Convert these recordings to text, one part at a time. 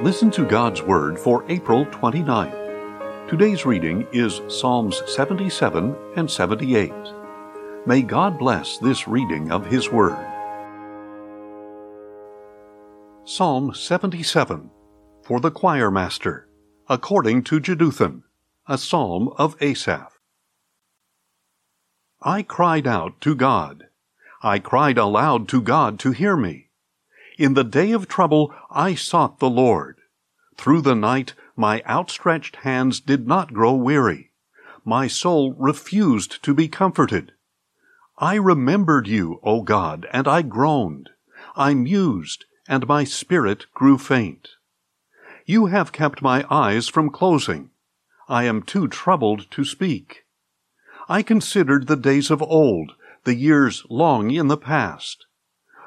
Listen to God's Word for April 29th. Today's reading is Psalms 77 and 78. May God bless this reading of His Word. Psalm 77 For the Choir Master, according to Jeduthun, a psalm of Asaph. I cried out to God. I cried aloud to God to hear me. In the day of trouble I sought the Lord. Through the night my outstretched hands did not grow weary. My soul refused to be comforted. I remembered you, O God, and I groaned. I mused, and my spirit grew faint. You have kept my eyes from closing. I am too troubled to speak. I considered the days of old, the years long in the past.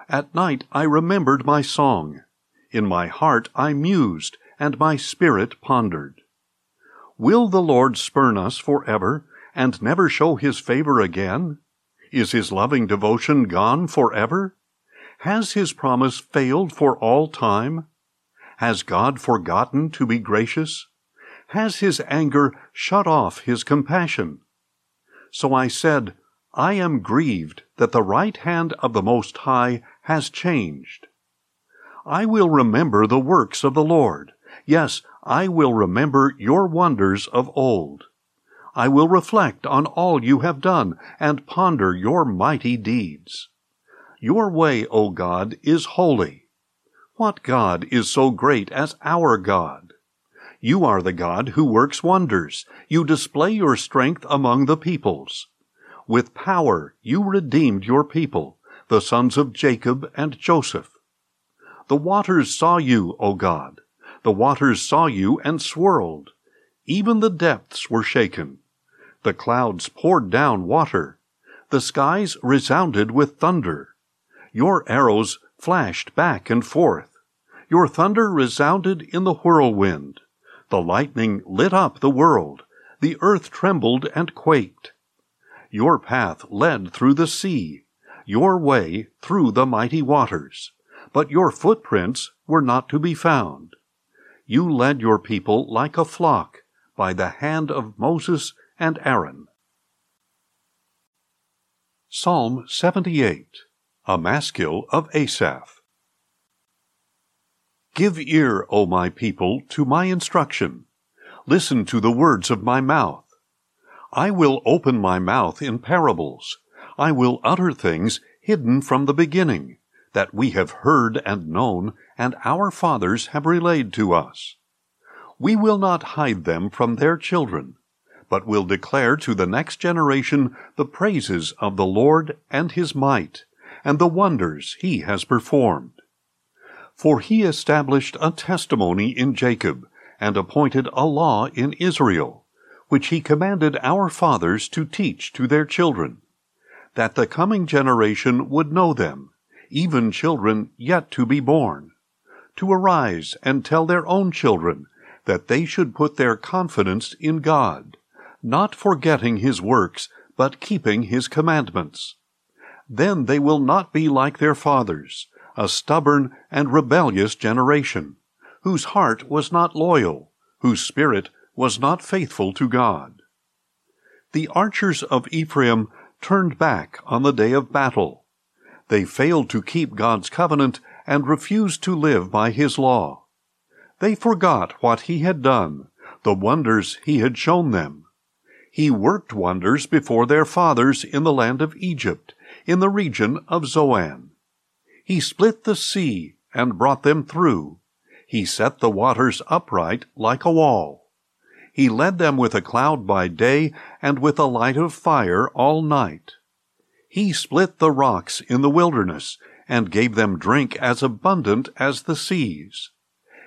At night I remembered my song. In my heart I mused, and my spirit pondered. Will the Lord spurn us forever, and never show his favor again? Is his loving devotion gone forever? Has his promise failed for all time? Has God forgotten to be gracious? Has his anger shut off his compassion? So I said, I am grieved that the right hand of the Most High has changed. I will remember the works of the Lord. Yes, I will remember your wonders of old. I will reflect on all you have done and ponder your mighty deeds. Your way, O God, is holy. What God is so great as our God? You are the God who works wonders. You display your strength among the peoples. With power you redeemed your people the sons of Jacob and Joseph. The waters saw you, O God. The waters saw you and swirled. Even the depths were shaken. The clouds poured down water. The skies resounded with thunder. Your arrows flashed back and forth. Your thunder resounded in the whirlwind. The lightning lit up the world. The earth trembled and quaked. Your path led through the sea your way through the mighty waters, but your footprints were not to be found. You led your people like a flock by the hand of Moses and Aaron. Psalm 78 A Maskil of Asaph Give ear, O my people, to my instruction. Listen to the words of my mouth. I will open my mouth in parables I will utter things hidden from the beginning, that we have heard and known, and our fathers have relayed to us. We will not hide them from their children, but will declare to the next generation the praises of the Lord and his might, and the wonders he has performed. For he established a testimony in Jacob, and appointed a law in Israel, which he commanded our fathers to teach to their children that the coming generation would know them, even children yet to be born, to arise and tell their own children that they should put their confidence in God, not forgetting his works, but keeping his commandments. Then they will not be like their fathers, a stubborn and rebellious generation, whose heart was not loyal, whose spirit was not faithful to God. The archers of Ephraim turned back on the day of battle. They failed to keep God's covenant and refused to live by his law. They forgot what he had done, the wonders he had shown them. He worked wonders before their fathers in the land of Egypt, in the region of Zoan. He split the sea and brought them through. He set the waters upright like a wall. He led them with a cloud by day and with a light of fire all night. He split the rocks in the wilderness and gave them drink as abundant as the seas.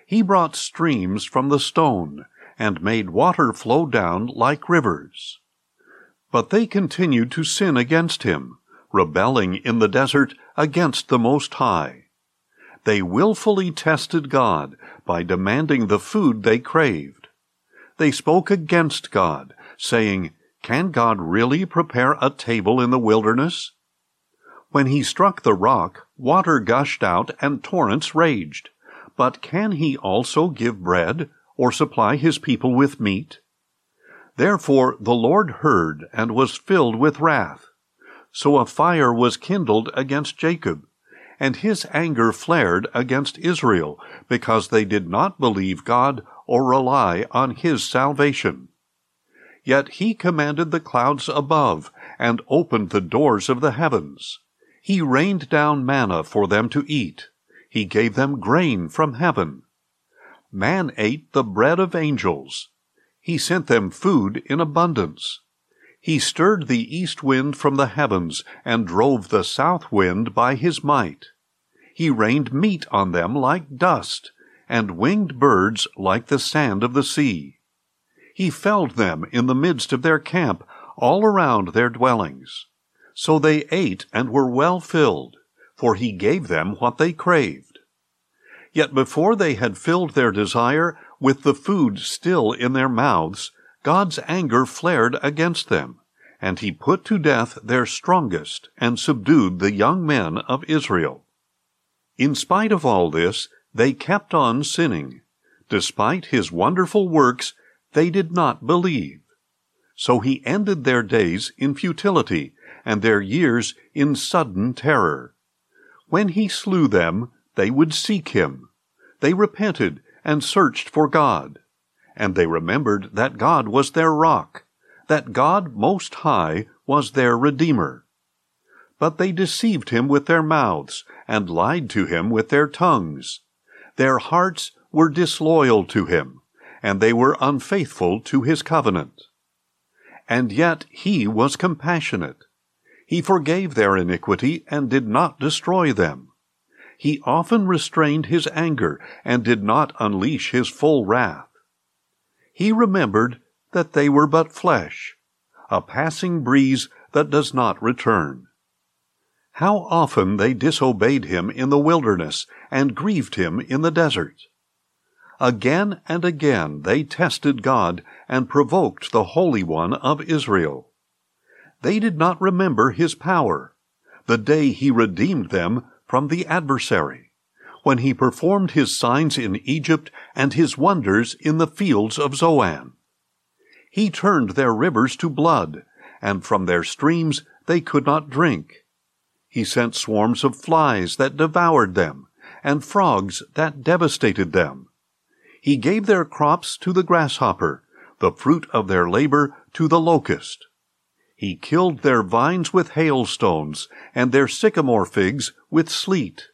He brought streams from the stone and made water flow down like rivers. But they continued to sin against him, rebelling in the desert against the Most High. They wilfully tested God by demanding the food they craved they spoke against God, saying, Can God really prepare a table in the wilderness? When he struck the rock, water gushed out and torrents raged. But can he also give bread, or supply his people with meat? Therefore the Lord heard and was filled with wrath. So a fire was kindled against Jacob, and his anger flared against Israel, because they did not believe God or rely on his salvation. Yet he commanded the clouds above, and opened the doors of the heavens. He rained down manna for them to eat. He gave them grain from heaven. Man ate the bread of angels. He sent them food in abundance. He stirred the east wind from the heavens and drove the south wind by his might. He rained meat on them like dust, and winged birds like the sand of the sea. He felled them in the midst of their camp, all around their dwellings. So they ate and were well filled, for he gave them what they craved. Yet before they had filled their desire, with the food still in their mouths, God's anger flared against them, and he put to death their strongest and subdued the young men of Israel. In spite of all this, they kept on sinning. Despite his wonderful works, they did not believe. So he ended their days in futility, and their years in sudden terror. When he slew them, they would seek him. They repented and searched for God and they remembered that God was their rock, that God Most High was their Redeemer. But they deceived him with their mouths, and lied to him with their tongues. Their hearts were disloyal to him, and they were unfaithful to his covenant. And yet he was compassionate. He forgave their iniquity and did not destroy them. He often restrained his anger and did not unleash his full wrath he remembered that they were but flesh, a passing breeze that does not return. How often they disobeyed him in the wilderness and grieved him in the desert. Again and again they tested God and provoked the Holy One of Israel. They did not remember his power, the day he redeemed them from the adversary when he performed his signs in Egypt and his wonders in the fields of Zoan. He turned their rivers to blood, and from their streams they could not drink. He sent swarms of flies that devoured them, and frogs that devastated them. He gave their crops to the grasshopper, the fruit of their labor to the locust. He killed their vines with hailstones, and their sycamore figs with sleet.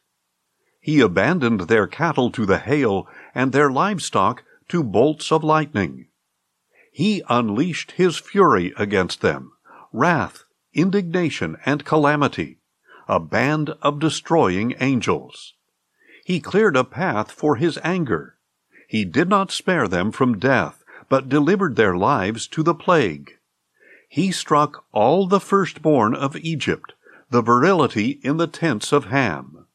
He abandoned their cattle to the hail, and their livestock to bolts of lightning. He unleashed his fury against them, wrath, indignation, and calamity, a band of destroying angels. He cleared a path for his anger. He did not spare them from death, but delivered their lives to the plague. He struck all the firstborn of Egypt, the virility in the tents of Ham.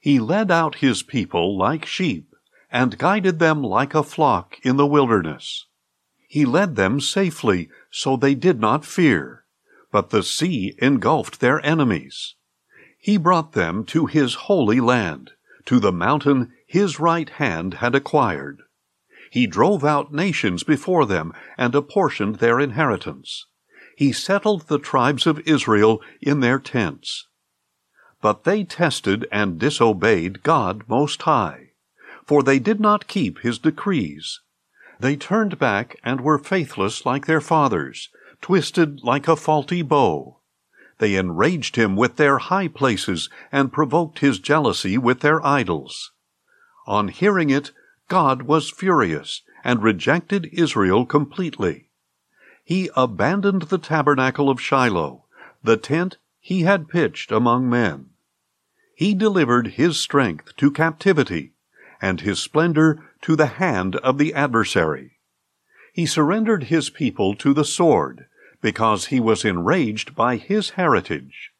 He led out his people like sheep, and guided them like a flock in the wilderness. He led them safely, so they did not fear, but the sea engulfed their enemies. He brought them to his holy land, to the mountain his right hand had acquired. He drove out nations before them and apportioned their inheritance. He settled the tribes of Israel in their tents. But they tested and disobeyed God Most High, for they did not keep his decrees. They turned back and were faithless like their fathers, twisted like a faulty bow. They enraged him with their high places and provoked his jealousy with their idols. On hearing it, God was furious and rejected Israel completely. He abandoned the tabernacle of Shiloh, the tent he had pitched among men. He delivered his strength to captivity, and his splendor to the hand of the adversary. He surrendered his people to the sword, because he was enraged by his heritage.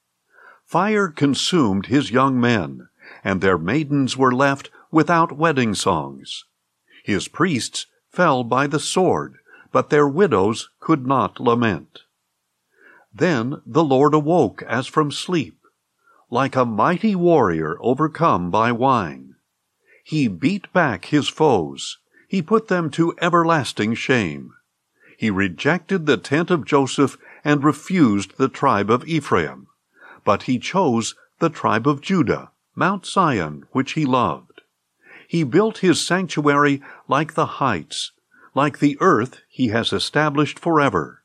Fire consumed his young men, and their maidens were left without wedding songs. His priests fell by the sword, but their widows could not lament. Then the Lord awoke as from sleep, like a mighty warrior overcome by wine. He beat back his foes. He put them to everlasting shame. He rejected the tent of Joseph and refused the tribe of Ephraim. But he chose the tribe of Judah, Mount Zion, which he loved. He built his sanctuary like the heights, like the earth he has established forever.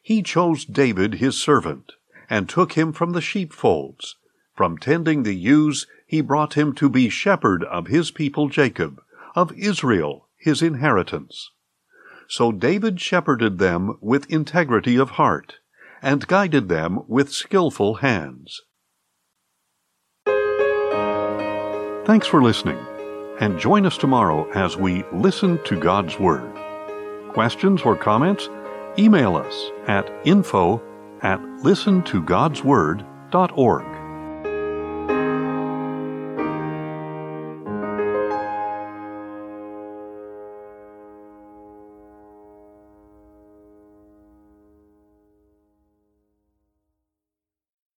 He chose David his servant, and took him from the sheepfolds. From tending the ewes, he brought him to be shepherd of his people Jacob, of Israel his inheritance. So David shepherded them with integrity of heart, and guided them with skillful hands. Thanks for listening, and join us tomorrow as we listen to God's Word. Questions or comments? Email us at info at listentogodsword.org.